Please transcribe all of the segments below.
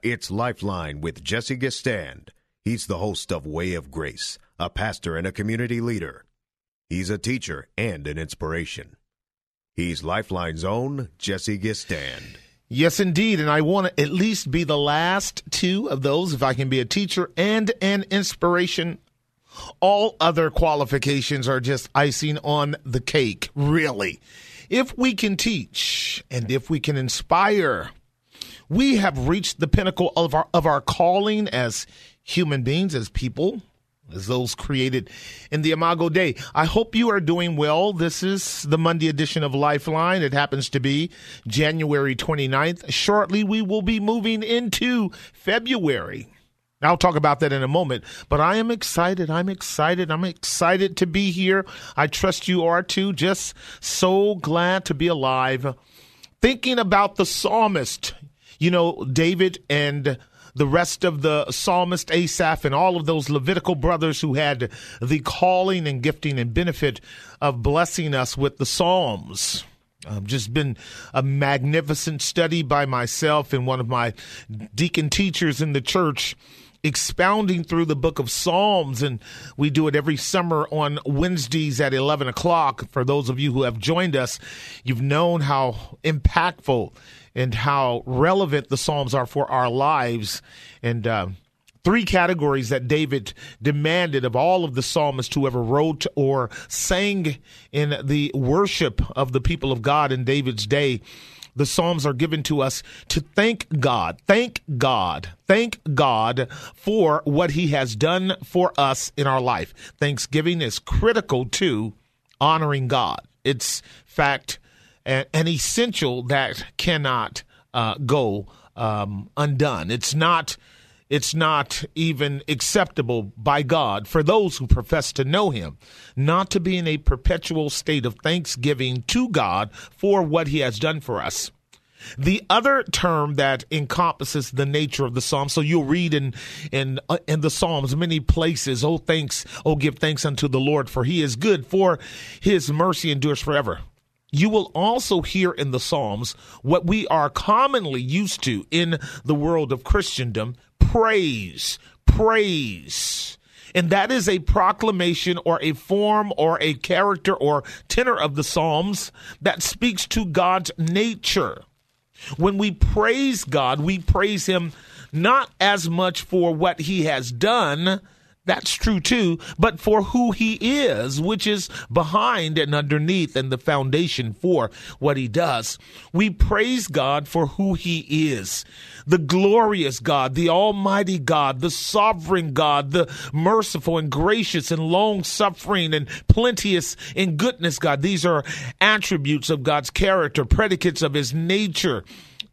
It's Lifeline with Jesse Gistand. He's the host of Way of Grace, a pastor and a community leader. He's a teacher and an inspiration. He's Lifeline's own Jesse Gistand. Yes, indeed. And I want to at least be the last two of those if I can be a teacher and an inspiration. All other qualifications are just icing on the cake, really. If we can teach and if we can inspire, we have reached the pinnacle of our of our calling as human beings, as people, as those created in the Imago Dei. I hope you are doing well. This is the Monday edition of Lifeline. It happens to be January 29th. Shortly, we will be moving into February. I'll talk about that in a moment, but I am excited. I'm excited. I'm excited to be here. I trust you are too. Just so glad to be alive. Thinking about the psalmist, you know, David and the rest of the psalmist Asaph and all of those Levitical brothers who had the calling and gifting and benefit of blessing us with the Psalms. Um, just been a magnificent study by myself and one of my deacon teachers in the church expounding through the book of Psalms, and we do it every summer on Wednesdays at 11 o'clock. For those of you who have joined us, you've known how impactful and how relevant the Psalms are for our lives. And, uh, Three categories that David demanded of all of the psalmists who ever wrote or sang in the worship of the people of God in David's day the Psalms are given to us to thank God, thank God, thank God for what He has done for us in our life. Thanksgiving is critical to honoring God. It's fact an, essential that cannot uh, go um, undone. It's not. It's not even acceptable by God for those who profess to know Him not to be in a perpetual state of thanksgiving to God for what He has done for us. The other term that encompasses the nature of the psalm, so you'll read in in uh, in the psalms many places, "Oh thanks, oh give thanks unto the Lord, for He is good, for His mercy endures forever." You will also hear in the Psalms what we are commonly used to in the world of Christendom praise, praise. And that is a proclamation or a form or a character or tenor of the Psalms that speaks to God's nature. When we praise God, we praise Him not as much for what He has done that's true too, but for who he is, which is behind and underneath and the foundation for what he does. We praise God for who he is. The glorious God, the almighty God, the sovereign God, the merciful and gracious and long suffering and plenteous in goodness God. These are attributes of God's character, predicates of his nature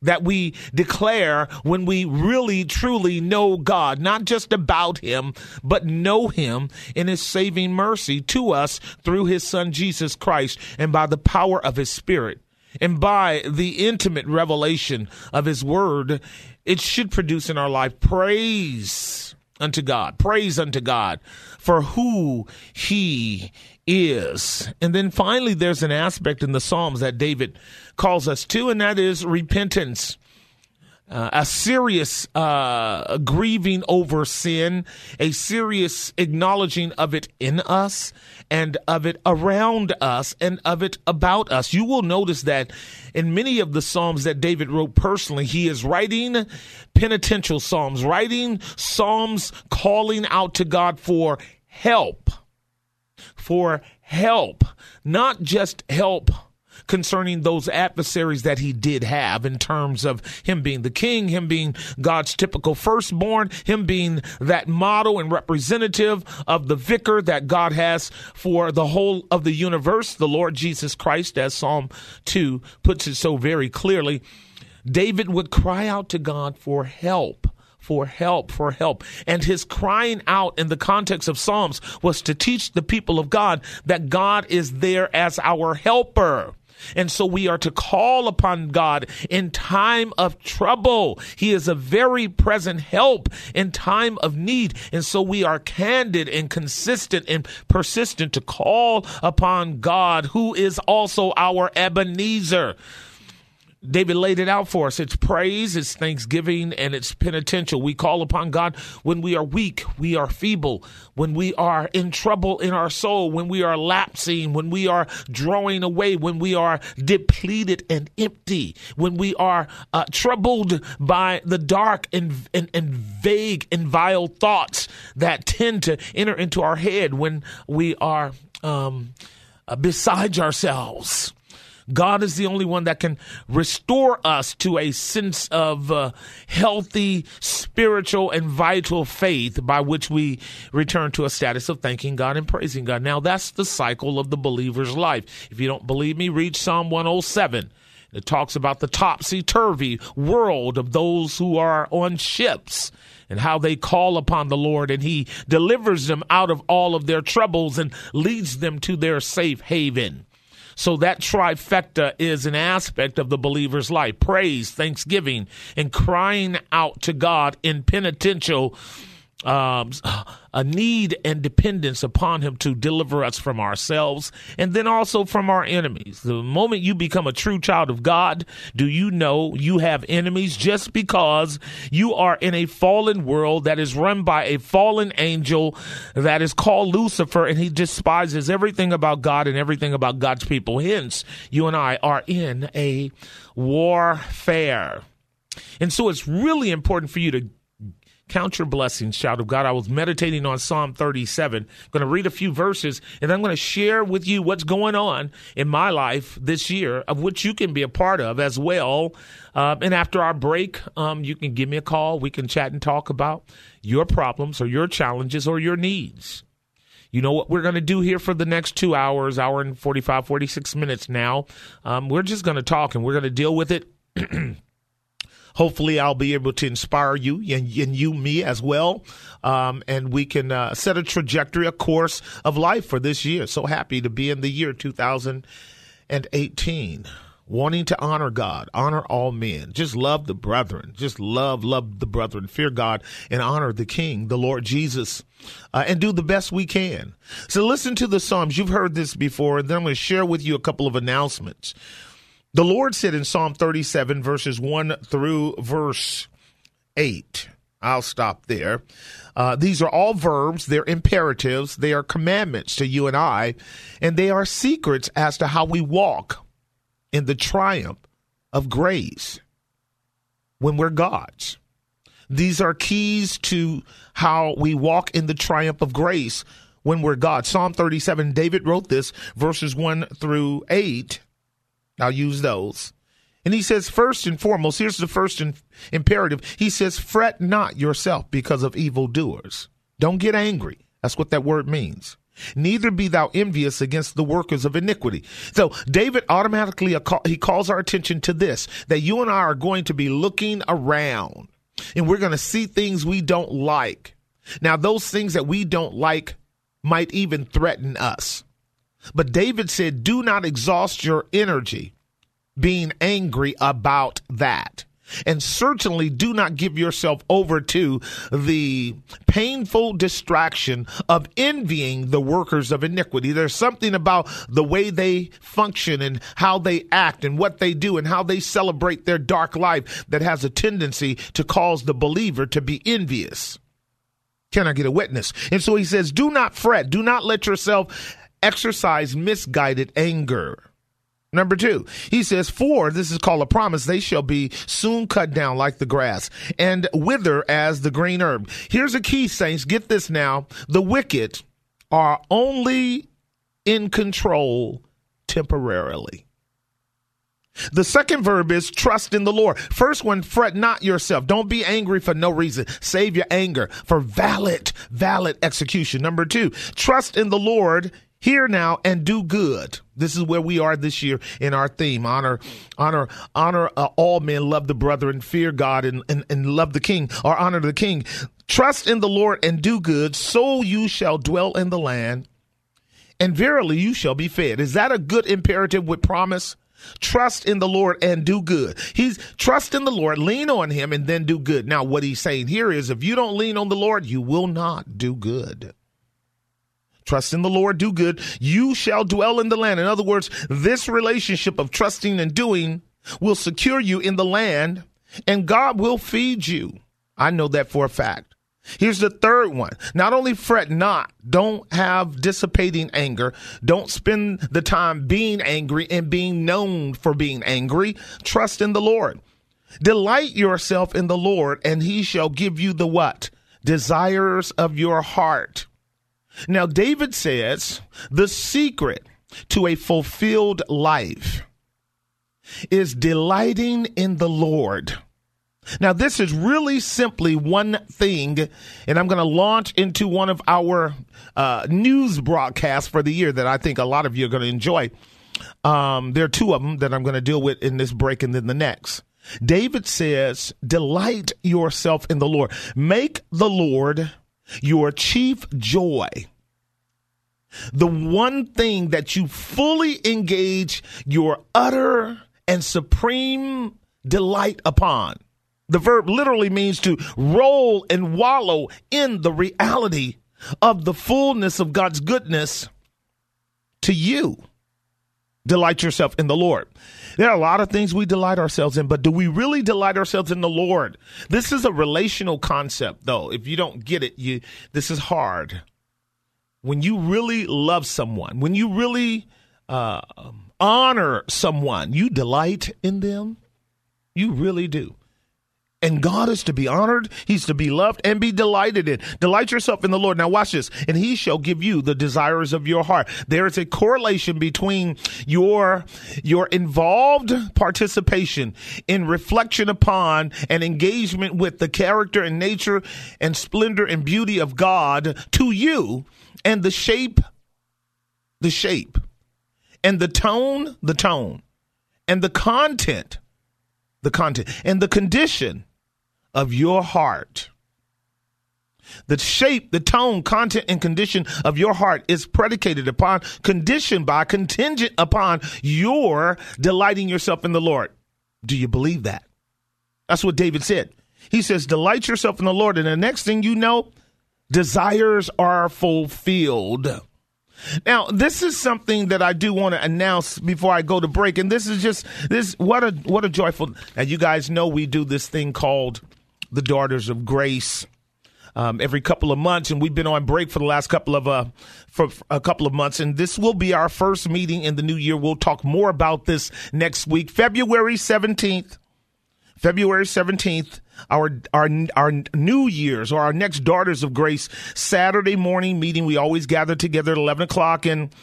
that we declare when we really truly know God, not just about Him, but know Him in His saving mercy to us through His Son Jesus Christ and by the power of His Spirit and by the intimate revelation of His Word. It should produce in our life praise unto God, praise unto God for who He is. And then finally, there's an aspect in the Psalms that David calls us to, and that is repentance. Uh, a serious uh, grieving over sin, a serious acknowledging of it in us and of it around us and of it about us. You will notice that in many of the Psalms that David wrote personally, he is writing penitential Psalms, writing Psalms calling out to God for help, for help, not just help concerning those adversaries that he did have in terms of him being the king, him being God's typical firstborn, him being that model and representative of the vicar that God has for the whole of the universe, the Lord Jesus Christ, as Psalm 2 puts it so very clearly. David would cry out to God for help for help, for help. And his crying out in the context of Psalms was to teach the people of God that God is there as our helper. And so we are to call upon God in time of trouble. He is a very present help in time of need. And so we are candid and consistent and persistent to call upon God, who is also our Ebenezer. David laid it out for us. It's praise, it's thanksgiving, and it's penitential. We call upon God when we are weak, we are feeble, when we are in trouble in our soul, when we are lapsing, when we are drawing away, when we are depleted and empty, when we are uh, troubled by the dark and, and, and vague and vile thoughts that tend to enter into our head, when we are um, uh, besides ourselves God is the only one that can restore us to a sense of uh, healthy, spiritual, and vital faith by which we return to a status of thanking God and praising God. Now, that's the cycle of the believer's life. If you don't believe me, read Psalm 107. It talks about the topsy turvy world of those who are on ships and how they call upon the Lord and He delivers them out of all of their troubles and leads them to their safe haven. So that trifecta is an aspect of the believer's life. Praise, thanksgiving, and crying out to God in penitential um, a need and dependence upon Him to deliver us from ourselves and then also from our enemies. The moment you become a true child of God, do you know you have enemies just because you are in a fallen world that is run by a fallen angel that is called Lucifer and he despises everything about God and everything about God's people. Hence, you and I are in a warfare. And so it's really important for you to Count your blessings, child of God. I was meditating on Psalm 37. I'm going to read a few verses and I'm going to share with you what's going on in my life this year, of which you can be a part of as well. Uh, and after our break, um, you can give me a call. We can chat and talk about your problems or your challenges or your needs. You know what we're going to do here for the next two hours, hour and 45, 46 minutes now? Um, we're just going to talk and we're going to deal with it. hopefully I'll be able to inspire you and, and you, me as well. Um, and we can uh, set a trajectory, a course of life for this year. So happy to be in the year 2018 wanting to honor God, honor all men, just love the brethren, just love, love the brethren, fear God, and honor the King, the Lord Jesus, uh, and do the best we can. So listen to the Psalms. You've heard this before, and then I'm going to share with you a couple of announcements. The Lord said in Psalm 37, verses 1 through verse 8. I'll stop there. Uh, these are all verbs. They're imperatives. They are commandments to you and I, and they are secrets as to how we walk in the triumph of grace when we're God's. These are keys to how we walk in the triumph of grace when we're God. Psalm 37, David wrote this, verses 1 through 8. I'll use those. And he says, first and foremost, here's the first in, imperative. He says, fret not yourself because of evildoers. Don't get angry. That's what that word means. Neither be thou envious against the workers of iniquity. So David automatically, he calls our attention to this, that you and I are going to be looking around and we're going to see things we don't like. Now, those things that we don't like might even threaten us. But David said, Do not exhaust your energy being angry about that. And certainly do not give yourself over to the painful distraction of envying the workers of iniquity. There's something about the way they function and how they act and what they do and how they celebrate their dark life that has a tendency to cause the believer to be envious. Can I get a witness? And so he says, Do not fret. Do not let yourself exercise misguided anger. Number two, he says, For this is called a promise, they shall be soon cut down like the grass and wither as the green herb. Here's a key, saints. Get this now. The wicked are only in control temporarily. The second verb is trust in the Lord. First one, fret not yourself. Don't be angry for no reason. Save your anger for valid, valid execution. Number two, trust in the Lord Hear now and do good. This is where we are this year in our theme. Honor, honor, honor uh, all men, love the brethren, fear God, and, and, and love the king, or honor the king. Trust in the Lord and do good, so you shall dwell in the land, and verily you shall be fed. Is that a good imperative with promise? Trust in the Lord and do good. He's trust in the Lord, lean on him, and then do good. Now, what he's saying here is if you don't lean on the Lord, you will not do good. Trust in the Lord, do good. You shall dwell in the land. In other words, this relationship of trusting and doing will secure you in the land and God will feed you. I know that for a fact. Here's the third one. Not only fret not, don't have dissipating anger. Don't spend the time being angry and being known for being angry. Trust in the Lord. Delight yourself in the Lord and he shall give you the what? Desires of your heart. Now, David says the secret to a fulfilled life is delighting in the Lord. Now, this is really simply one thing, and I'm going to launch into one of our uh, news broadcasts for the year that I think a lot of you are going to enjoy. Um, there are two of them that I'm going to deal with in this break and then the next. David says, Delight yourself in the Lord, make the Lord your chief joy. The one thing that you fully engage your utter and supreme delight upon. The verb literally means to roll and wallow in the reality of the fullness of God's goodness to you. Delight yourself in the Lord. There are a lot of things we delight ourselves in, but do we really delight ourselves in the Lord? This is a relational concept, though. If you don't get it, you this is hard. When you really love someone, when you really uh, honor someone, you delight in them. You really do. And God is to be honored. He's to be loved and be delighted in. Delight yourself in the Lord. Now watch this. And he shall give you the desires of your heart. There is a correlation between your, your involved participation in reflection upon and engagement with the character and nature and splendor and beauty of God to you and the shape, the shape and the tone, the tone and the content, the content and the condition of your heart. The shape, the tone, content, and condition of your heart is predicated upon, conditioned by, contingent upon your delighting yourself in the Lord. Do you believe that? That's what David said. He says, Delight yourself in the Lord. And the next thing you know, desires are fulfilled. Now, this is something that I do want to announce before I go to break. And this is just this what a what a joyful now you guys know we do this thing called the Daughters of Grace. Um, every couple of months, and we've been on break for the last couple of uh, for a couple of months, and this will be our first meeting in the new year. We'll talk more about this next week, February seventeenth. February seventeenth, our our our New Year's or our next Daughters of Grace Saturday morning meeting. We always gather together at eleven o'clock, and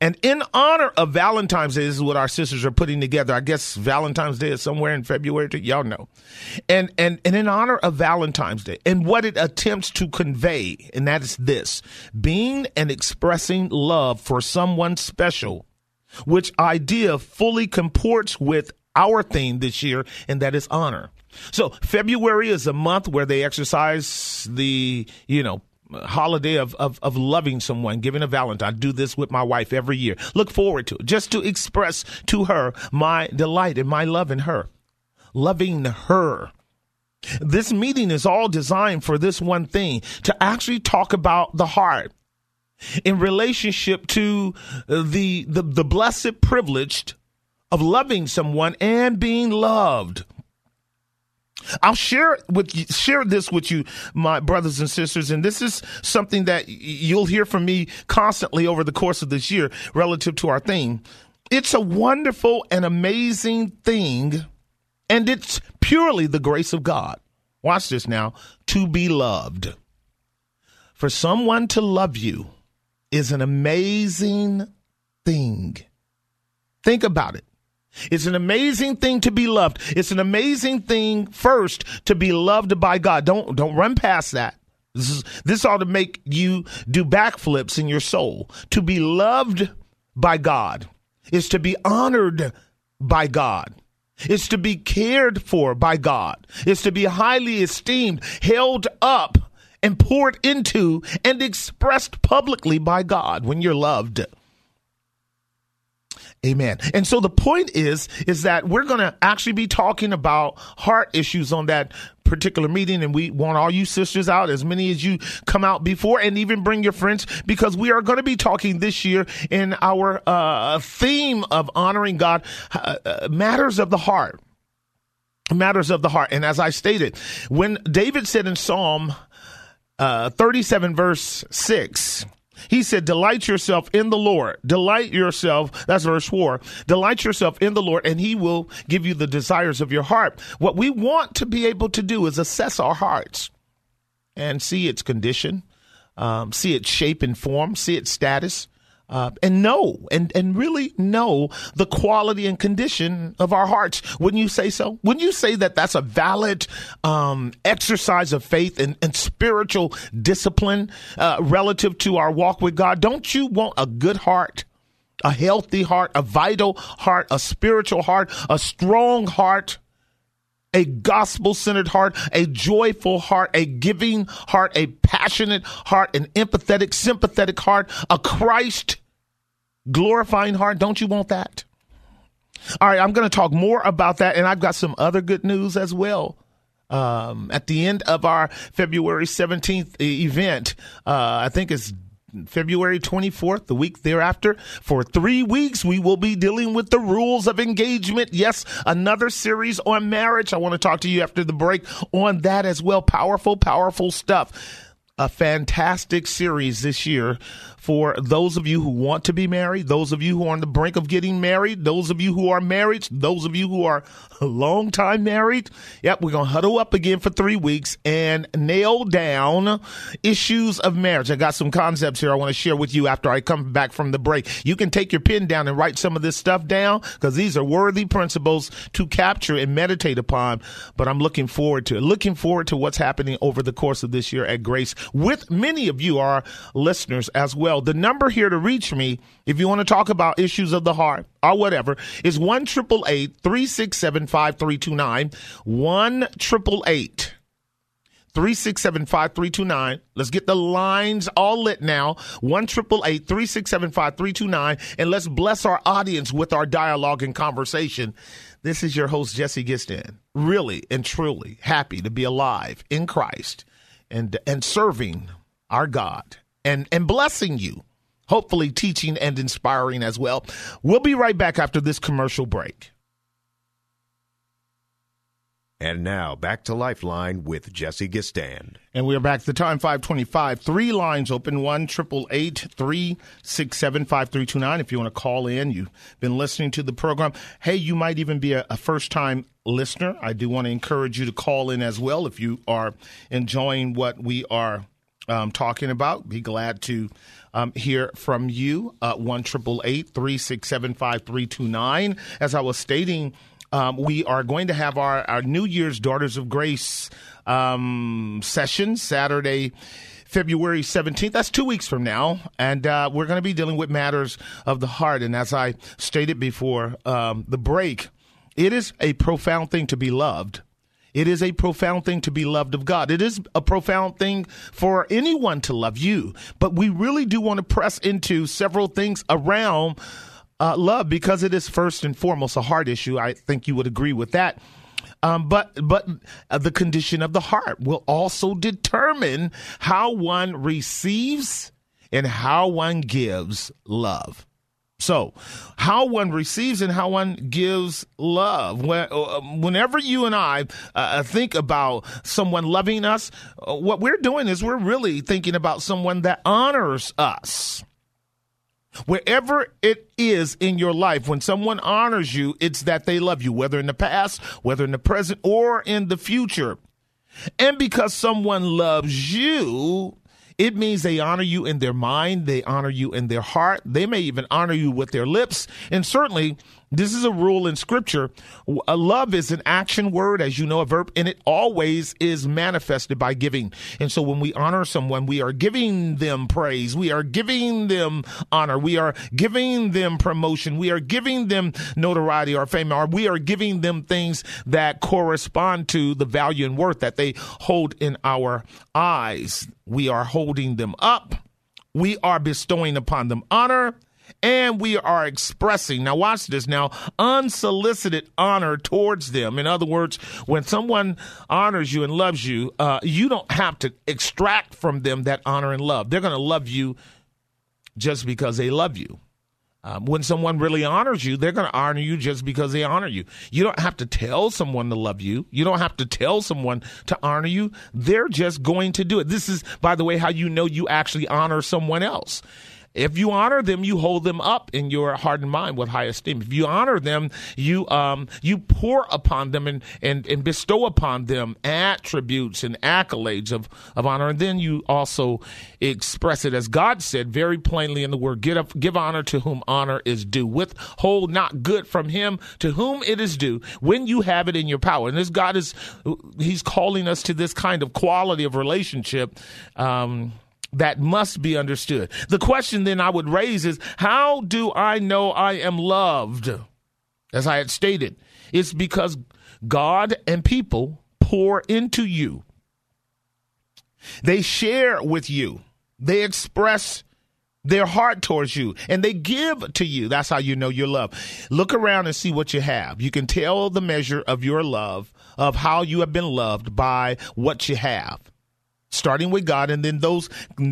and in honor of Valentine's Day, this is what our sisters are putting together. I guess Valentine's Day is somewhere in February. Y'all know, and and and in honor of Valentine's Day and what it attempts to convey, and that is this: being and expressing love for someone special, which idea fully comports with our theme this year, and that is honor. So February is a month where they exercise the, you know, holiday of, of, of loving someone, giving a Valentine. I do this with my wife every year. Look forward to it, just to express to her my delight and my love in her, loving her. This meeting is all designed for this one thing to actually talk about the heart in relationship to the, the, the blessed privileged of loving someone and being loved. I'll share with you, share this with you, my brothers and sisters, and this is something that you'll hear from me constantly over the course of this year relative to our theme. It's a wonderful and amazing thing, and it's purely the grace of God. Watch this now to be loved. For someone to love you is an amazing thing. Think about it. It's an amazing thing to be loved. It's an amazing thing first to be loved by God. Don't don't run past that. This is this ought to make you do backflips in your soul. To be loved by God is to be honored by God. It's to be cared for by God. It's to be highly esteemed, held up, and poured into and expressed publicly by God when you're loved. Amen. And so the point is, is that we're going to actually be talking about heart issues on that particular meeting. And we want all you sisters out, as many as you come out before, and even bring your friends, because we are going to be talking this year in our uh, theme of honoring God, uh, uh, matters of the heart. Matters of the heart. And as I stated, when David said in Psalm uh, 37, verse 6, he said, Delight yourself in the Lord. Delight yourself. That's verse 4. Delight yourself in the Lord, and he will give you the desires of your heart. What we want to be able to do is assess our hearts and see its condition, um, see its shape and form, see its status, uh, and know and and really know the quality and condition of our hearts. Wouldn't you say so? Wouldn't you say that that's a valid um, exercise of faith and, and spiritual discipline uh, relative to our walk with God? Don't you want a good heart? A healthy heart, a vital heart, a spiritual heart, a strong heart, a gospel centered heart, a joyful heart, a giving heart, a passionate heart, an empathetic, sympathetic heart, a Christ glorifying heart. Don't you want that? All right, I'm going to talk more about that, and I've got some other good news as well. Um, at the end of our February 17th event, uh, I think it's February 24th, the week thereafter. For three weeks, we will be dealing with the rules of engagement. Yes, another series on marriage. I want to talk to you after the break on that as well. Powerful, powerful stuff. A fantastic series this year for those of you who want to be married, those of you who are on the brink of getting married, those of you who are married, those of you who are a long time married. Yep, we're going to huddle up again for three weeks and nail down issues of marriage. I got some concepts here I want to share with you after I come back from the break. You can take your pen down and write some of this stuff down because these are worthy principles to capture and meditate upon. But I'm looking forward to it. Looking forward to what's happening over the course of this year at Grace with many of you, our listeners as well well. The number here to reach me, if you want to talk about issues of the heart or whatever, is 1 367 5329. 1 367 5329. Let's get the lines all lit now. 1 367 5329. And let's bless our audience with our dialogue and conversation. This is your host, Jesse Gistand. Really and truly happy to be alive in Christ and, and serving our God and, and blessing you, hopefully teaching and inspiring as well. We'll be right back after this commercial break. And now back to Lifeline with Jesse Gistand. And we're back. The time five twenty five. Three lines open. One triple eight three six seven five three two nine. If you want to call in, you've been listening to the program. Hey, you might even be a, a first time listener. I do want to encourage you to call in as well if you are enjoying what we are um, talking about. Be glad to um, hear from you. Uh, one triple eight three six seven five three two nine. As I was stating, um, we are going to have our, our New Year's Daughters of Grace um, session Saturday. February 17th. That's two weeks from now. And uh, we're going to be dealing with matters of the heart. And as I stated before um, the break, it is a profound thing to be loved. It is a profound thing to be loved of God. It is a profound thing for anyone to love you. But we really do want to press into several things around uh, love because it is first and foremost a heart issue. I think you would agree with that. Um, but but uh, the condition of the heart will also determine how one receives and how one gives love. So, how one receives and how one gives love. Uh, whenever you and I uh, think about someone loving us, uh, what we're doing is we're really thinking about someone that honors us. Wherever it is in your life, when someone honors you, it's that they love you, whether in the past, whether in the present, or in the future. And because someone loves you, it means they honor you in their mind, they honor you in their heart, they may even honor you with their lips, and certainly This is a rule in scripture. A love is an action word, as you know, a verb, and it always is manifested by giving. And so when we honor someone, we are giving them praise. We are giving them honor. We are giving them promotion. We are giving them notoriety or fame, or we are giving them things that correspond to the value and worth that they hold in our eyes. We are holding them up. We are bestowing upon them honor and we are expressing, now watch this now, unsolicited honor towards them. In other words, when someone honors you and loves you, uh, you don't have to extract from them that honor and love. They're going to love you just because they love you. Um, when someone really honors you, they're going to honor you just because they honor you. You don't have to tell someone to love you. You don't have to tell someone to honor you. They're just going to do it. This is, by the way, how you know you actually honor someone else. If you honor them, you hold them up in your heart and mind with high esteem. If you honor them, you um, you pour upon them and, and, and bestow upon them attributes and accolades of, of honor. And then you also express it as God said very plainly in the word, give, up, give honor to whom honor is due. Withhold not good from him to whom it is due when you have it in your power. And this God is, he's calling us to this kind of quality of relationship. Um, that must be understood. The question then I would raise is how do I know I am loved? As I had stated, it's because God and people pour into you. They share with you. They express their heart towards you and they give to you. That's how you know your love. Look around and see what you have. You can tell the measure of your love, of how you have been loved by what you have starting with God and then those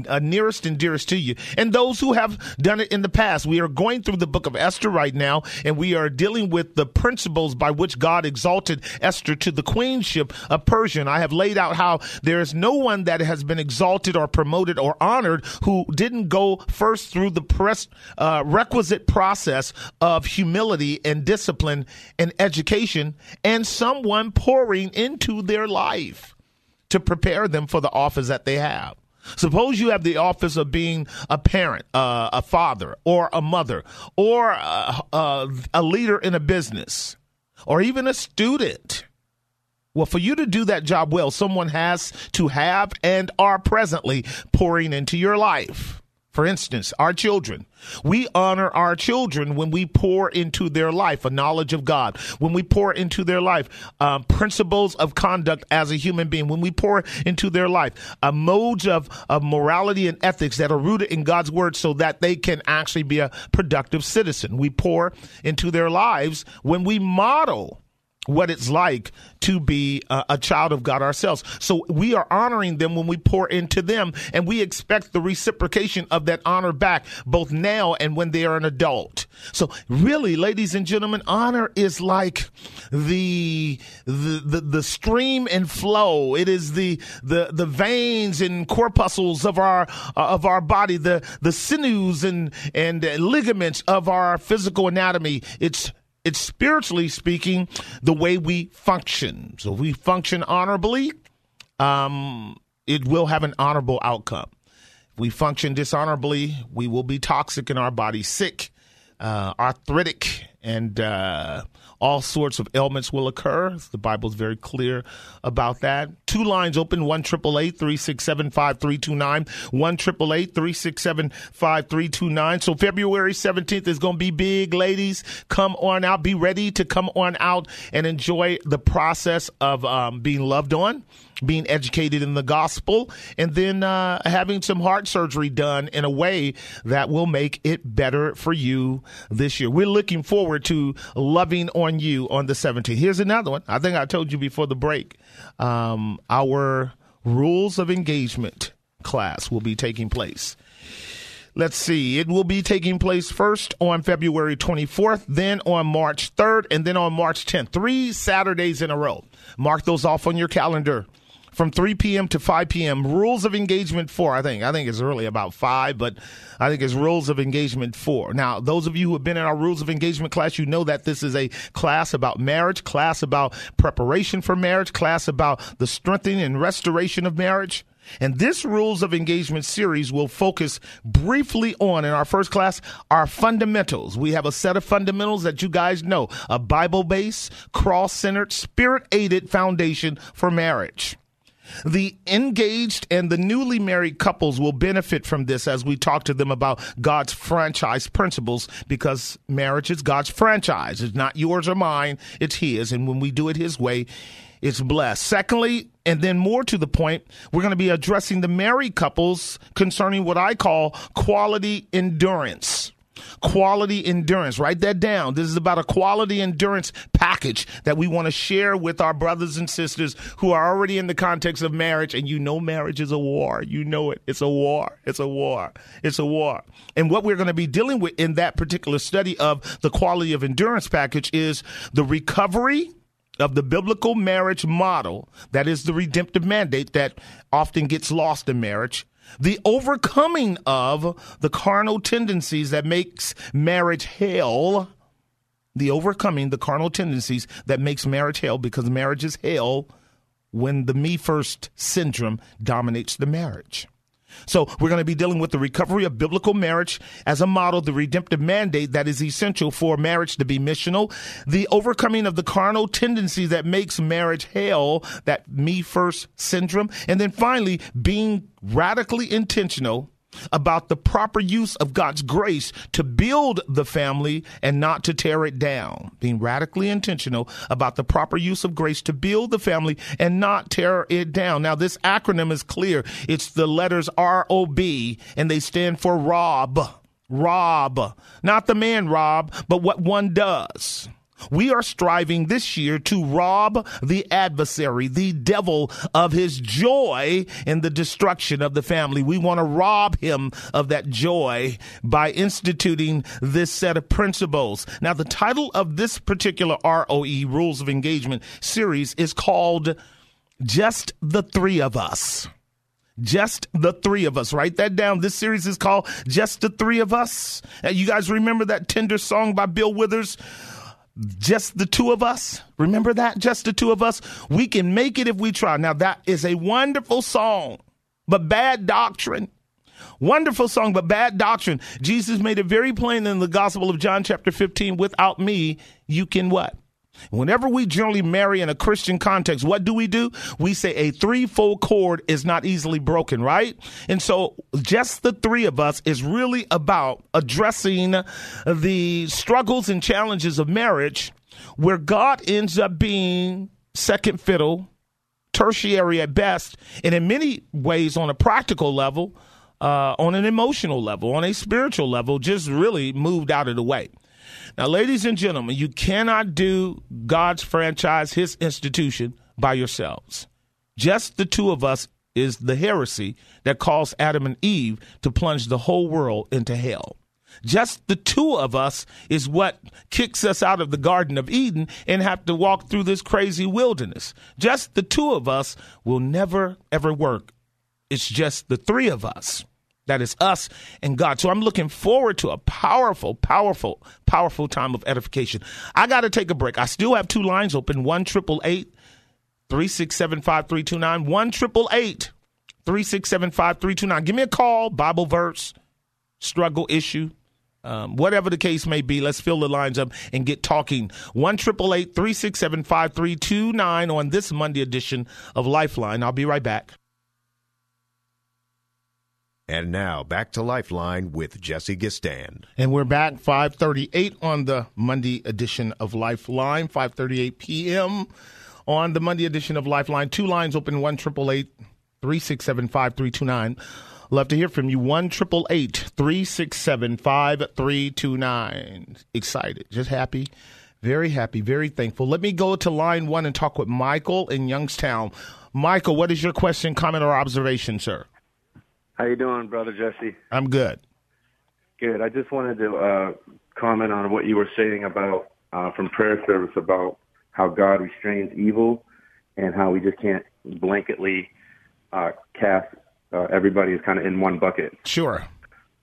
uh, nearest and dearest to you and those who have done it in the past. We are going through the book of Esther right now and we are dealing with the principles by which God exalted Esther to the queenship of Persia. And I have laid out how there is no one that has been exalted or promoted or honored who didn't go first through the press, uh, requisite process of humility and discipline and education and someone pouring into their life to prepare them for the office that they have. Suppose you have the office of being a parent, uh, a father, or a mother, or a, a, a leader in a business, or even a student. Well, for you to do that job well, someone has to have and are presently pouring into your life. For instance, our children. We honor our children when we pour into their life a knowledge of God, when we pour into their life um, principles of conduct as a human being, when we pour into their life a modes of, of morality and ethics that are rooted in God's word so that they can actually be a productive citizen. We pour into their lives when we model what it's like to be a, a, child of God ourselves. So we are honoring them when we pour into them, and we expect the reciprocation of that honor back, both now and when they are an adult. So really, ladies and gentlemen, honor is like the the the, the stream and flow. It is the the the veins and corpuscles of our uh, of our body, the the sinews and and ligaments of our physical anatomy. It's it's spiritually speaking the way we function. So if we function honorably, um, it will have an honorable outcome. If we function dishonorably, we will be toxic in our body, sick, uh, arthritic, and uh, all sorts of ailments will occur. The Bible is very clear about that. Two lines open, 1 367 5329, 1 367 5329. So February 17th is going to be big, ladies. Come on out. Be ready to come on out and enjoy the process of um, being loved on being educated in the gospel, and then uh, having some heart surgery done in a way that will make it better for you this year. We're looking forward to loving on you on the 17th. Here's another one. I think I told you before the break. Um, our rules of engagement class will be taking place. Let's see. It will be taking place first on February 24th, then on March 3rd, and then on March 10th. Three Saturdays in a row. Mark those off on your calendar from 3 p.m. to 5 p.m. Rules of engagement four, I think. I think it's really about five, but I think it's rules of engagement four. Now, those of you who have been in our rules of engagement class, you know that this is a class about marriage, class about preparation for marriage, class about the strengthening and restoration of marriage. And this Rules of Engagement series will focus briefly on, in our first class, our fundamentals. We have a set of fundamentals that you guys know a Bible based, cross centered, spirit aided foundation for marriage. The engaged and the newly married couples will benefit from this as we talk to them about God's franchise principles because marriage is God's franchise. It's not yours or mine, it's His. And when we do it His way, it's blessed. Secondly, and then more to the point, we're going to be addressing the married couples concerning what I call quality endurance. Quality endurance. Write that down. This is about a quality endurance package that we want to share with our brothers and sisters who are already in the context of marriage. And you know, marriage is a war. You know it. It's a war. It's a war. It's a war. And what we're going to be dealing with in that particular study of the quality of endurance package is the recovery of the biblical marriage model, that is the redemptive mandate that often gets lost in marriage, the overcoming of the carnal tendencies that makes marriage hell, the overcoming the carnal tendencies that makes marriage hell because marriage is hell when the me first syndrome dominates the marriage. So we're going to be dealing with the recovery of biblical marriage as a model, the redemptive mandate that is essential for marriage to be missional, the overcoming of the carnal tendency that makes marriage hell, that me first syndrome, and then finally being radically intentional about the proper use of God's grace to build the family and not to tear it down. Being radically intentional about the proper use of grace to build the family and not tear it down. Now, this acronym is clear. It's the letters R O B, and they stand for Rob. Rob. Not the man Rob, but what one does. We are striving this year to rob the adversary, the devil, of his joy in the destruction of the family. We want to rob him of that joy by instituting this set of principles. Now, the title of this particular ROE, Rules of Engagement series, is called Just the Three of Us. Just the three of us. Write that down. This series is called Just the Three of Us. You guys remember that tender song by Bill Withers? Just the two of us. Remember that? Just the two of us. We can make it if we try. Now, that is a wonderful song, but bad doctrine. Wonderful song, but bad doctrine. Jesus made it very plain in the Gospel of John, chapter 15 without me, you can what? Whenever we generally marry in a Christian context, what do we do? We say a threefold cord is not easily broken, right? And so just the three of us is really about addressing the struggles and challenges of marriage where God ends up being second fiddle, tertiary at best, and in many ways on a practical level, uh, on an emotional level, on a spiritual level, just really moved out of the way. Now, ladies and gentlemen, you cannot do God's franchise, his institution, by yourselves. Just the two of us is the heresy that caused Adam and Eve to plunge the whole world into hell. Just the two of us is what kicks us out of the Garden of Eden and have to walk through this crazy wilderness. Just the two of us will never, ever work. It's just the three of us. That is us and God. So I'm looking forward to a powerful, powerful, powerful time of edification. I got to take a break. I still have two lines open 1 367 5329. 1 367 Give me a call, Bible verse, struggle issue. Um, whatever the case may be, let's fill the lines up and get talking. 1 367 5329 on this Monday edition of Lifeline. I'll be right back. And now back to Lifeline with Jesse Gistand. And we're back 538 on the Monday edition of Lifeline, 538 p.m. on the Monday edition of Lifeline. Two lines open, 1 367 5329. Love to hear from you. 1 367 5329. Excited, just happy, very happy, very thankful. Let me go to line one and talk with Michael in Youngstown. Michael, what is your question, comment, or observation, sir? How you doing, brother Jesse? I'm good. Good. I just wanted to uh, comment on what you were saying about uh, from prayer service about how God restrains evil and how we just can't blanketly uh, cast uh, everybody is kind of in one bucket. Sure.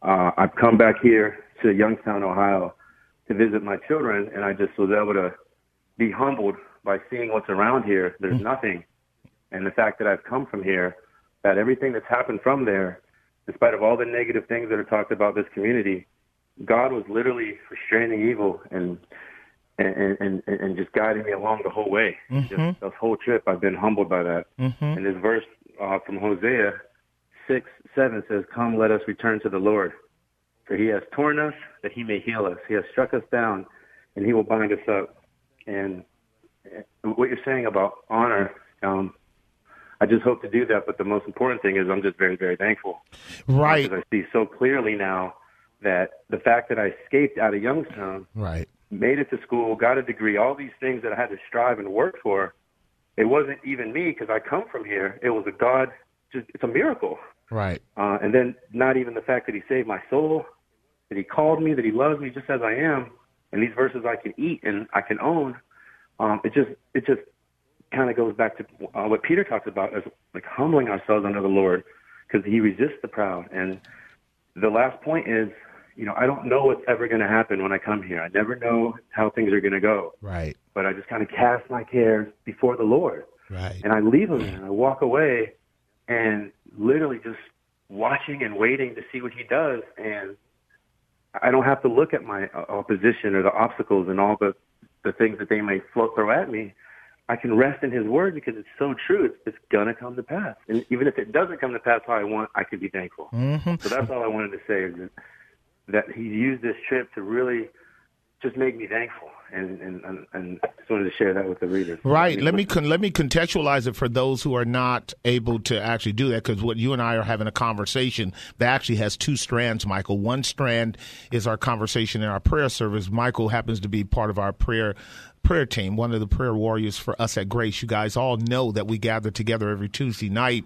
Uh, I've come back here to Youngstown, Ohio, to visit my children, and I just was able to be humbled by seeing what's around here. There's mm-hmm. nothing, and the fact that I've come from here that everything that's happened from there, despite of all the negative things that are talked about this community, God was literally restraining evil and and and, and just guiding me along the whole way. Mm-hmm. Just this whole trip, I've been humbled by that. Mm-hmm. And this verse uh, from Hosea six seven says, "Come, let us return to the Lord, for He has torn us that He may heal us. He has struck us down, and He will bind us up." And what you're saying about honor, um, I just hope to do that. But the most important thing is, I'm just very, very thankful. Right. Because I see so clearly now that the fact that I escaped out of Youngstown, Right. made it to school, got a degree, all these things that I had to strive and work for, it wasn't even me because I come from here. It was a God. Just it's a miracle. Right. Uh, and then not even the fact that He saved my soul, that He called me, that He loves me just as I am, and these verses I can eat and I can own. Um, it just it just kind of goes back to uh, what Peter talks about as like humbling ourselves under the Lord because He resists the proud. And the last point is, you know, I don't know what's ever going to happen when I come here. I never know how things are going to go, Right. but I just kind of cast my cares before the Lord Right. and I leave them and I walk away and literally just watching and waiting to see what he does and I don't have to look at my uh, opposition or the obstacles and all the the things that they may float throw at me. I can rest in his word because it's so true. It's, it's gonna come to pass, and even if it doesn't come to pass how I want, I can be thankful. Mm-hmm. So that's all I wanted to say is that, that he used this trip to really just make me thankful, and and and, and just wanted to share that with the readers. Right. Let me con- let me contextualize it for those who are not able to actually do that because what you and I are having a conversation that actually has two strands. Michael, one strand is our conversation in our prayer service. Michael happens to be part of our prayer prayer team, one of the prayer warriors for us at Grace. You guys all know that we gather together every Tuesday night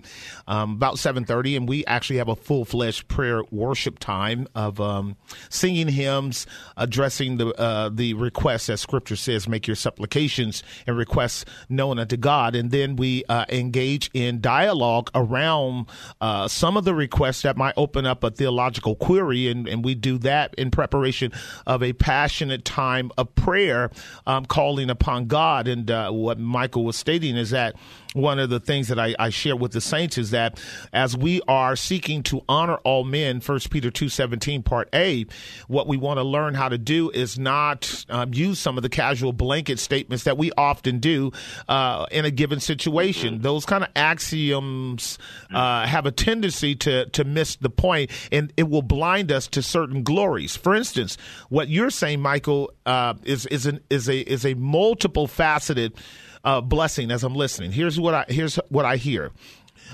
um, about seven thirty, and we actually have a full fledged prayer worship time of um, singing hymns, addressing the uh, the requests as Scripture says, make your supplications and requests known unto God, and then we uh, engage in dialogue around uh, some of the requests that might open up a theological query, and, and we do that in preparation of a passionate time of prayer, um, calling upon God. And uh, what Michael was stating is that one of the things that I, I share with the saints is that as we are seeking to honor all men, First Peter two seventeen part A, what we want to learn how to do is not um, use some of the casual blanket statements that we often do uh, in a given situation. Those kind of axioms uh, have a tendency to to miss the point, and it will blind us to certain glories. For instance, what you're saying, Michael, uh, is is an, is a is a multiple faceted uh, blessing as I'm listening. Here's what I here's what I hear.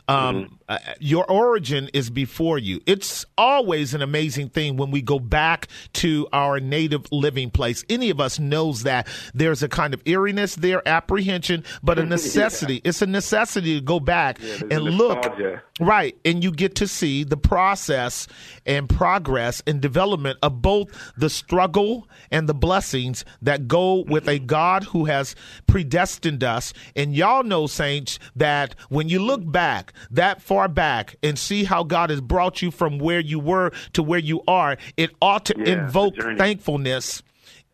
Um, uh, your origin is before you. It's always an amazing thing when we go back to our native living place. Any of us knows that there's a kind of eeriness there, apprehension, but a necessity. It's a necessity to go back there's and look. Right. And you get to see the process and progress and development of both the struggle and the blessings that go with a God who has predestined us. And y'all know, saints, that when you look back that far back and see how God has brought you from where you were to where you are, it ought to Yeah, invoke thankfulness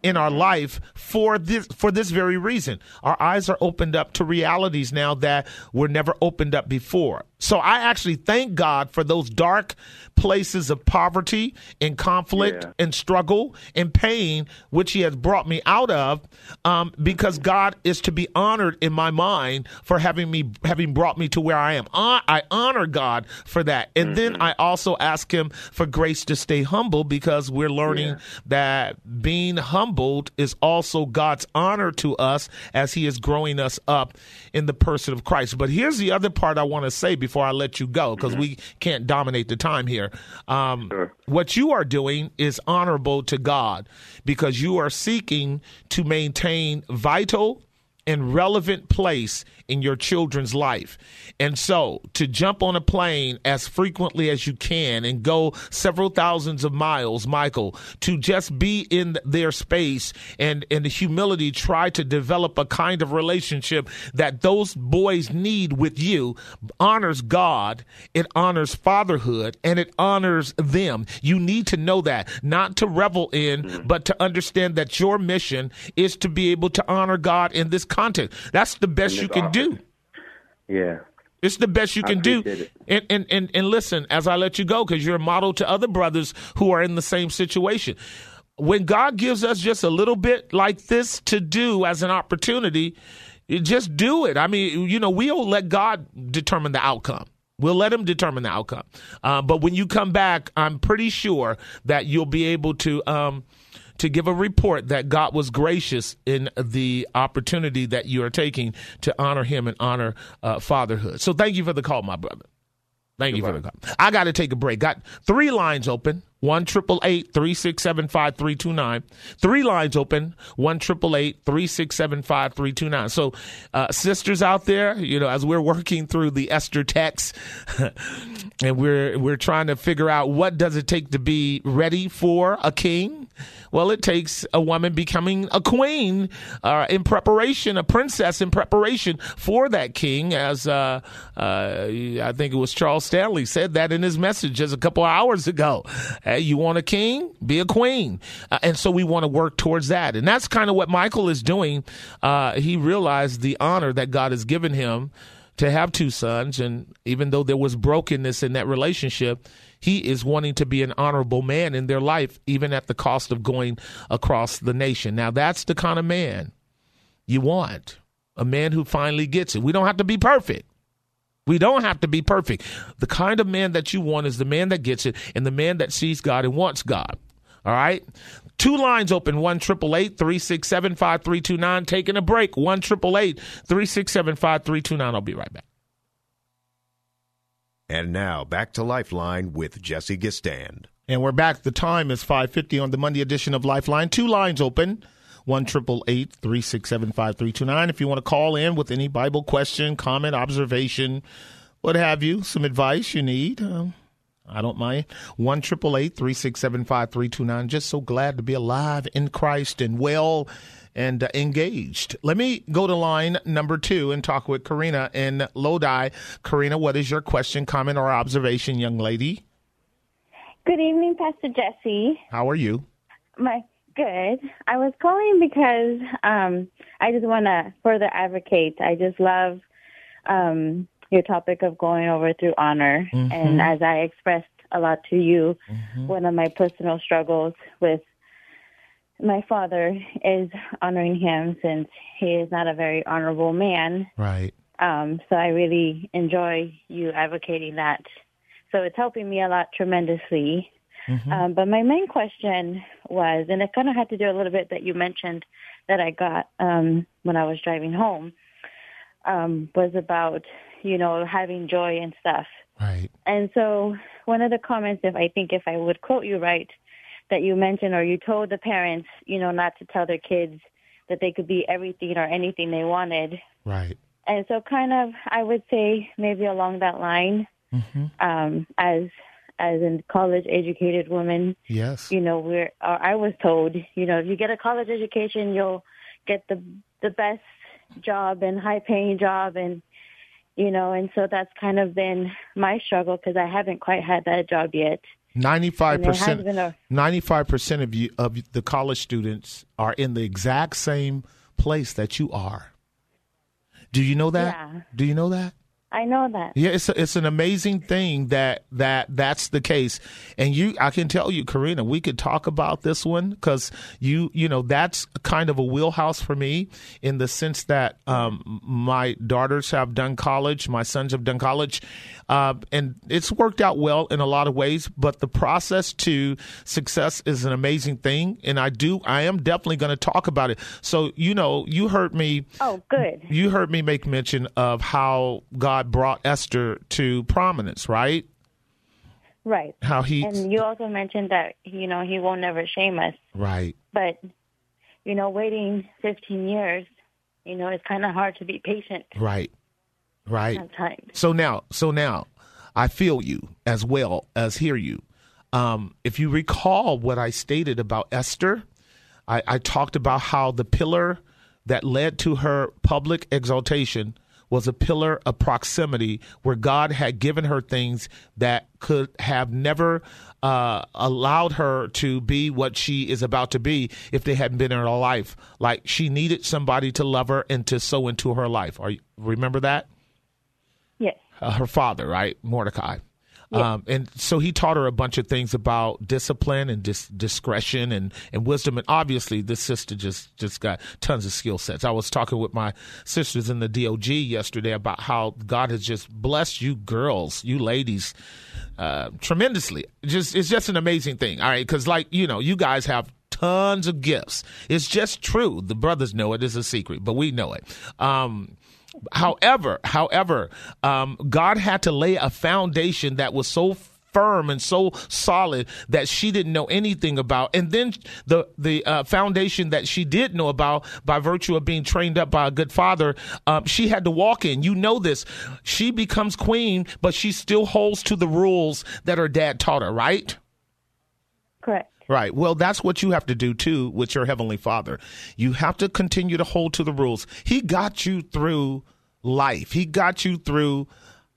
in our life for this for this very reason. Our eyes are opened up to realities now that were never opened up before. So I actually thank God for those dark places of poverty and conflict Yeah. and struggle and pain which he has brought me out of um, because God is to be honored in my mind for having me having brought me to where I am. I, I honor God for that. And then I also ask him for grace to stay humble because we're learning Yeah. that being humbled is also God's honor to us as He is growing us up in the person of Christ. But here's the other part I want to say before I let you go, because we can't dominate the time here. Um, Sure. What you are doing is honorable to God because you are seeking to maintain vital and relevant place in your children's life. And so to jump on a plane as frequently as you can and go several thousands of miles, Michael, to just be in their space and in the humility try to develop a kind of relationship that those boys need with you honors God, it honors fatherhood, and it honors them. You need to know that, not to revel in, mm-hmm. but to understand that your mission is to be able to honor God in this context. That's the best you can do. Yeah. It's the best you can do. And, and, and, and listen, as I let you go, because you're a model to other brothers who are in the same situation. When God gives us just a little bit like this to do as an opportunity, just do it. I mean, you know, we'll let God determine the outcome. We'll let him determine the outcome. Uh, but when you come back, I'm pretty sure that you'll be able to um, to give a report that God was gracious in the opportunity that you are taking to honor Him and honor uh, fatherhood. So thank you for the call, my brother. Thank you for the call. I got to take a break. Got three lines open. One triple eight three six seven five three two nine. Three lines open. One triple eight three six seven five three two nine. So, uh, sisters out there, you know, as we're working through the Esther text, and we're we're trying to figure out what does it take to be ready for a king. Well, it takes a woman becoming a queen uh, in preparation, a princess in preparation for that king. As uh, uh, I think it was Charles Stanley said that in his message just a couple hours ago. Hey, you want a king? Be a queen. Uh, and so we want to work towards that. And that's kind of what Michael is doing. Uh, he realized the honor that God has given him to have two sons. And even though there was brokenness in that relationship, he is wanting to be an honorable man in their life, even at the cost of going across the nation. Now, that's the kind of man you want a man who finally gets it. We don't have to be perfect. We don't have to be perfect. The kind of man that you want is the man that gets it and the man that sees God and wants God. All right. Two lines open, one triple eight three six seven five three two nine. Taking a break, one triple eight three six seven five three two nine. I'll be right back. And now back to Lifeline with Jesse Gistand. And we're back. The time is 5.50 on the Monday edition of Lifeline. Two lines open, 1 329 If you want to call in with any Bible question, comment, observation, what have you, some advice you need, um, I don't mind. 1 329 Just so glad to be alive in Christ and well and uh, engaged. Let me go to line number two and talk with Karina in Lodi. Karina, what is your question, comment, or observation, young lady? Good evening, Pastor Jesse. How are you? My good. I was calling because um, I just want to further advocate. I just love um, your topic of going over through honor, mm-hmm. and as I expressed a lot to you, mm-hmm. one of my personal struggles with my father is honoring him since he is not a very honorable man. Right. Um, so I really enjoy you advocating that. So it's helping me a lot tremendously. Mm-hmm. Um, but my main question was, and it kind of had to do a little bit that you mentioned that I got um, when I was driving home, um, was about you know having joy and stuff. Right. And so one of the comments, if I think if I would quote you right, that you mentioned or you told the parents, you know, not to tell their kids that they could be everything or anything they wanted. Right. And so kind of I would say maybe along that line, mm-hmm. um, as as a college educated woman. Yes. You know, we're I was told, you know, if you get a college education you'll get the the best job and high paying job and you know, and so that's kind of been my struggle because I haven't quite had that job yet. Ninety-five percent. Ninety-five percent of you of the college students are in the exact same place that you are. Do you know that? Yeah. Do you know that? I know that. Yeah, it's a, it's an amazing thing that that that's the case, and you I can tell you, Karina, we could talk about this one because you you know that's kind of a wheelhouse for me in the sense that um, my daughters have done college, my sons have done college, uh, and it's worked out well in a lot of ways. But the process to success is an amazing thing, and I do I am definitely going to talk about it. So you know, you heard me. Oh, good. You heard me make mention of how God brought Esther to prominence, right? Right. How he and you also mentioned that you know he won't never shame us. Right. But you know, waiting 15 years, you know, it's kind of hard to be patient. Right. Right. Sometimes. So now, so now, I feel you as well as hear you. Um, if you recall what I stated about Esther, I, I talked about how the pillar that led to her public exaltation was a pillar of proximity where God had given her things that could have never uh, allowed her to be what she is about to be if they hadn't been in her life. Like she needed somebody to love her and to sow into her life. Are you remember that? Yes. uh, her father, right, Mordecai. Yeah. Um, and so he taught her a bunch of things about discipline and dis- discretion and, and wisdom. And obviously, this sister just, just got tons of skill sets. I was talking with my sisters in the DOG yesterday about how God has just blessed you girls, you ladies, uh, tremendously. Just It's just an amazing thing. All right. Because, like, you know, you guys have tons of gifts. It's just true. The brothers know it. It's a secret, but we know it. Um, however, however, um, God had to lay a foundation that was so firm and so solid that she didn't know anything about. And then the the uh, foundation that she did know about by virtue of being trained up by a good father um, she had to walk in. You know this. She becomes queen but she still holds to the rules that her dad taught her right? Correct Right. Well, that's what you have to do too with your heavenly father. You have to continue to hold to the rules. He got you through life. He got you through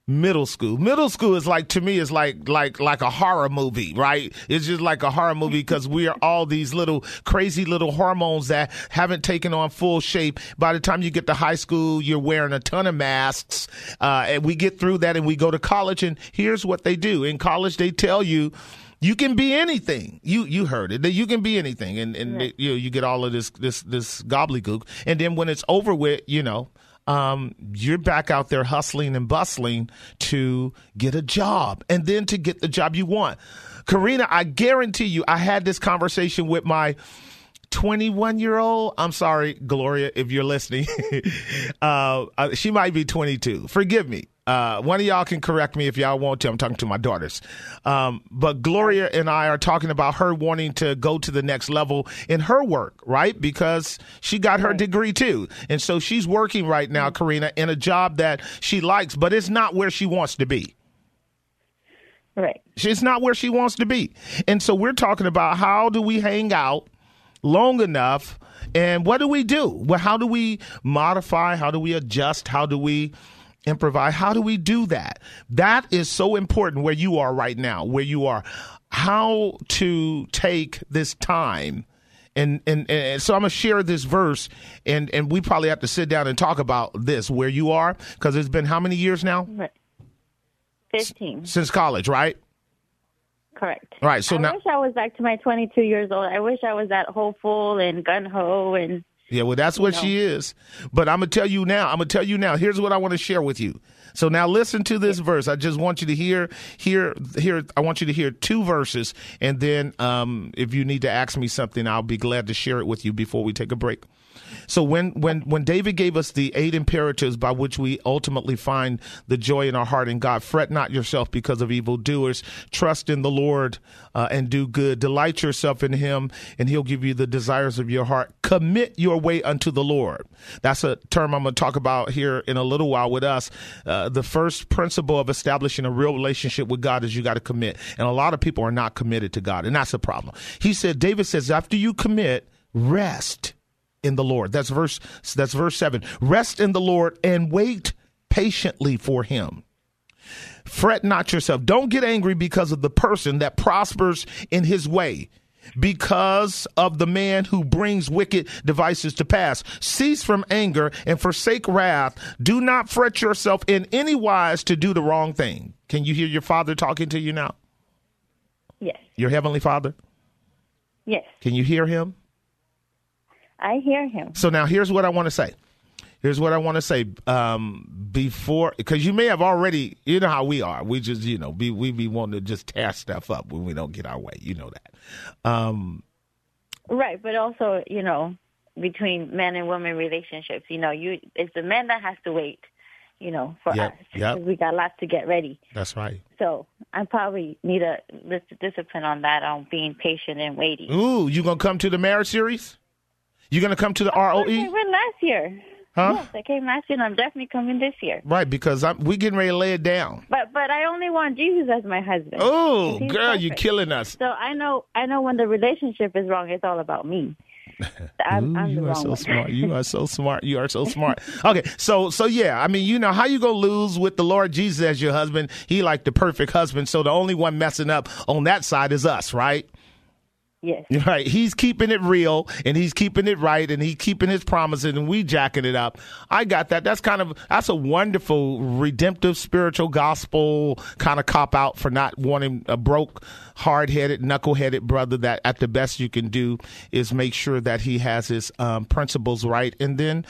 middle school. Middle school is like to me is like like like a horror movie, right? It's just like a horror movie because we are all these little crazy little hormones that haven't taken on full shape. By the time you get to high school, you're wearing a ton of masks. Uh, and we get through that and we go to college and here's what they do. In college they tell you you can be anything. You you heard it. That you can be anything, and and yeah. you know, you get all of this this this gobbledygook, and then when it's over with, you know, um, you're back out there hustling and bustling to get a job, and then to get the job you want. Karina, I guarantee you, I had this conversation with my 21 year old. I'm sorry, Gloria, if you're listening. uh, uh, she might be 22. Forgive me. Uh, one of y'all can correct me if y'all want to. I'm talking to my daughters. Um, but Gloria and I are talking about her wanting to go to the next level in her work, right? Because she got her degree too. And so she's working right now, mm-hmm. Karina, in a job that she likes, but it's not where she wants to be. Right. It's not where she wants to be. And so we're talking about how do we hang out long enough and what do we do? Well, how do we modify? How do we adjust? How do we improvise. How do we do that? That is so important where you are right now, where you are. How to take this time. And, and, and so I'm gonna share this verse, and and we probably have to sit down and talk about this where you are because it's been how many years now? Fifteen since college, right? Correct. Right. So I now, wish I was back to my 22 years old. I wish I was that hopeful and gun ho and yeah, well, that's what know. she is. But I'm gonna tell you now. I'm gonna tell you now. Here's what I want to share with you. So now listen to this verse. I just want you to hear, hear, hear. I want you to hear two verses, and then um, if you need to ask me something, I'll be glad to share it with you before we take a break. So when when when David gave us the eight imperatives by which we ultimately find the joy in our heart in God, fret not yourself because of evildoers. Trust in the Lord uh, and do good. Delight yourself in Him, and He'll give you the desires of your heart. Commit your way unto the Lord. That's a term I'm going to talk about here in a little while with us. Uh, the first principle of establishing a real relationship with God is you got to commit, and a lot of people are not committed to God, and that's a problem. He said, David says, after you commit, rest in the Lord. That's verse that's verse 7. Rest in the Lord and wait patiently for him. Fret not yourself. Don't get angry because of the person that prospers in his way, because of the man who brings wicked devices to pass. Cease from anger and forsake wrath. Do not fret yourself in any wise to do the wrong thing. Can you hear your father talking to you now? Yes. Your heavenly father? Yes. Can you hear him? I hear him. So now here's what I want to say. Here's what I want to say. Um, before, because you may have already, you know how we are. We just, you know, be, we be wanting to just tear stuff up when we don't get our way. You know that. Um, right, but also, you know, between men and women relationships, you know, you it's the men that has to wait. You know, for yep, us, yep. we got lots to get ready. That's right. So I probably need a discipline on that, on being patient and waiting. Ooh, you gonna come to the marriage series? You gonna come to the ROE? I went last year. Huh? Yes, I came last year, and I'm definitely coming this year. Right, because I'm, we getting ready to lay it down. But but I only want Jesus as my husband. Oh, girl, you're killing us. So I know I know when the relationship is wrong, it's all about me. I'm, Ooh, I'm you are so one. smart. You are so smart. You are so smart. Okay, so so yeah, I mean, you know how you gonna lose with the Lord Jesus as your husband? He like the perfect husband. So the only one messing up on that side is us, right? Yes. Right. He's keeping it real and he's keeping it right and he's keeping his promises and we jacking it up. I got that. That's kind of that's a wonderful redemptive spiritual gospel kind of cop out for not wanting a broke, hard headed, knuckle headed brother that at the best you can do is make sure that he has his um, principles right and then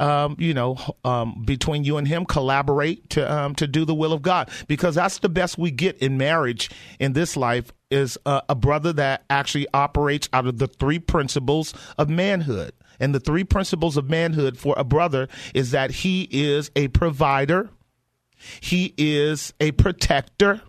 um, you know, um, between you and him, collaborate to um, to do the will of God, because that's the best we get in marriage in this life is a, a brother that actually operates out of the three principles of manhood. And the three principles of manhood for a brother is that he is a provider, he is a protector,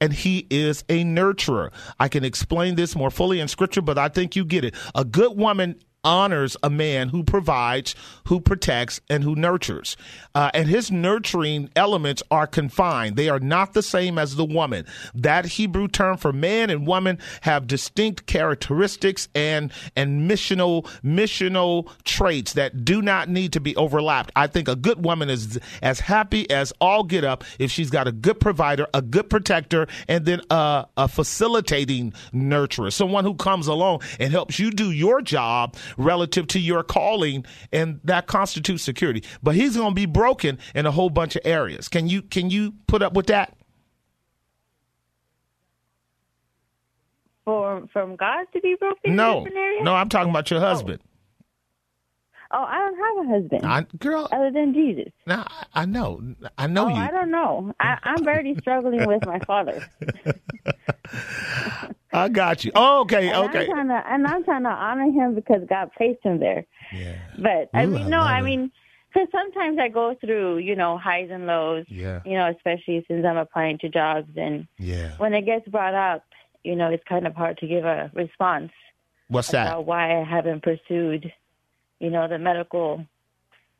and he is a nurturer. I can explain this more fully in scripture, but I think you get it. A good woman honors a man who provides, who protects, and who nurtures. Uh, and his nurturing elements are confined. They are not the same as the woman. That Hebrew term for man and woman have distinct characteristics and and missional missional traits that do not need to be overlapped. I think a good woman is as happy as all get up if she's got a good provider, a good protector, and then a, a facilitating nurturer, someone who comes along and helps you do your job relative to your calling, and that constitutes security. But he's going to be broken in a whole bunch of areas. Can you can you put up with that? For from God to be broken? No, no, I'm talking about your oh. husband. Oh, I don't have a husband. I, girl, other than Jesus. Now I know, I know oh, you. I don't know. I, I'm already struggling with my father. I got you. Oh, okay, and okay. I'm trying to, and I'm trying to honor him because God placed him there. Yeah. But I Ooh, mean, I no, I it. mean, because sometimes I go through, you know, highs and lows. Yeah. You know, especially since I'm applying to jobs, and Yeah. when it gets brought up, you know, it's kind of hard to give a response What's that? why I haven't pursued, you know, the medical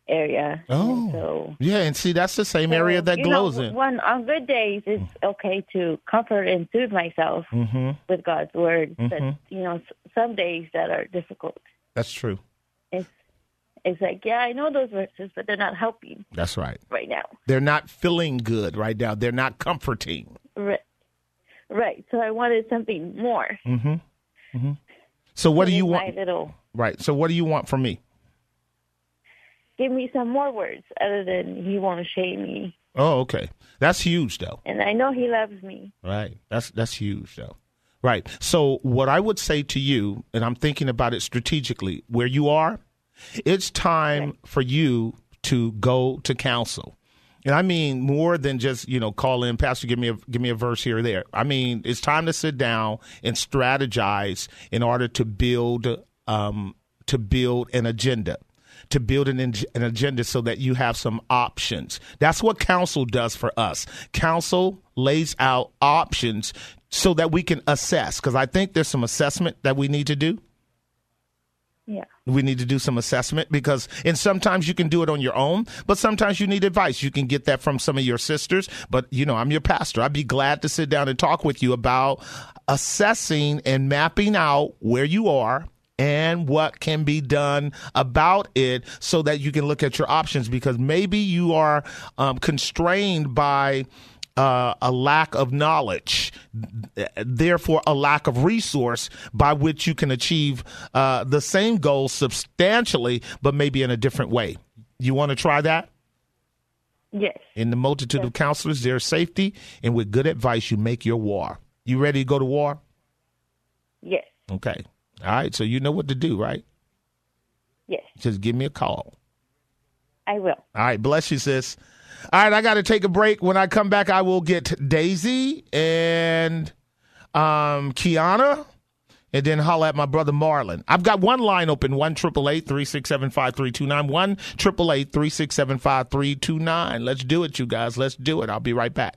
area. Oh. So Yeah, and see, that's the same area that glows know, in. When on good days, it's okay to comfort and soothe myself Mm-hmm. with God's word. But Mhm. you know, some days that are difficult, That's true. it's it's like, yeah, I know those verses, but they're not helping That's right. right now. They're not feeling good right now. They're not comforting. Right. Right. So I wanted something more. Mm-hmm. Mm-hmm. So what do you want? My little, Right. So what do you want from me? Give me some more words other than He won't shame me, Oh, okay. That's huge, though. and I know He loves me. Right. That's that's huge, though. Right. So what I would say to you, and I'm thinking about it strategically, where you are, it's time for you to go to counsel. And I mean more than just you know call in, Pastor, give me a give me a verse here or there. I mean it's time to sit down and strategize in order to build um, to build an agenda to build an, an agenda so that you have some options. That's what council does for us. Council lays out options so that we can assess. Because I think there's some assessment that we need to do. Yeah. We need to do some assessment because, and sometimes you can do it on your own, but sometimes you need advice. You can get that from some of your sisters. But, you know, I'm your pastor. I'd be glad to sit down and talk with you about assessing and mapping out where you are and what can be done about it so that you can look at your options because maybe you are um, constrained by uh, a lack of knowledge, therefore a lack of resource by which you can achieve uh, the same goal substantially, but maybe in a different way. You want to try that? Yes. In the multitude of counselors, there's safety, and with good advice, you make your war. You ready to go to war? Yes. Okay. All right. So you know what to do, right? Yes. Just give me a call. I will. All right, bless you, sis. All right, I got to take a break. When I come back, I will get Daisy and um, Kiana, and then holla at my brother Marlon. I've got one line open: one triple eight three six seven five three two nine. One triple eight three six seven five three two nine. Let's do it, you guys. Let's do it. I'll be right back.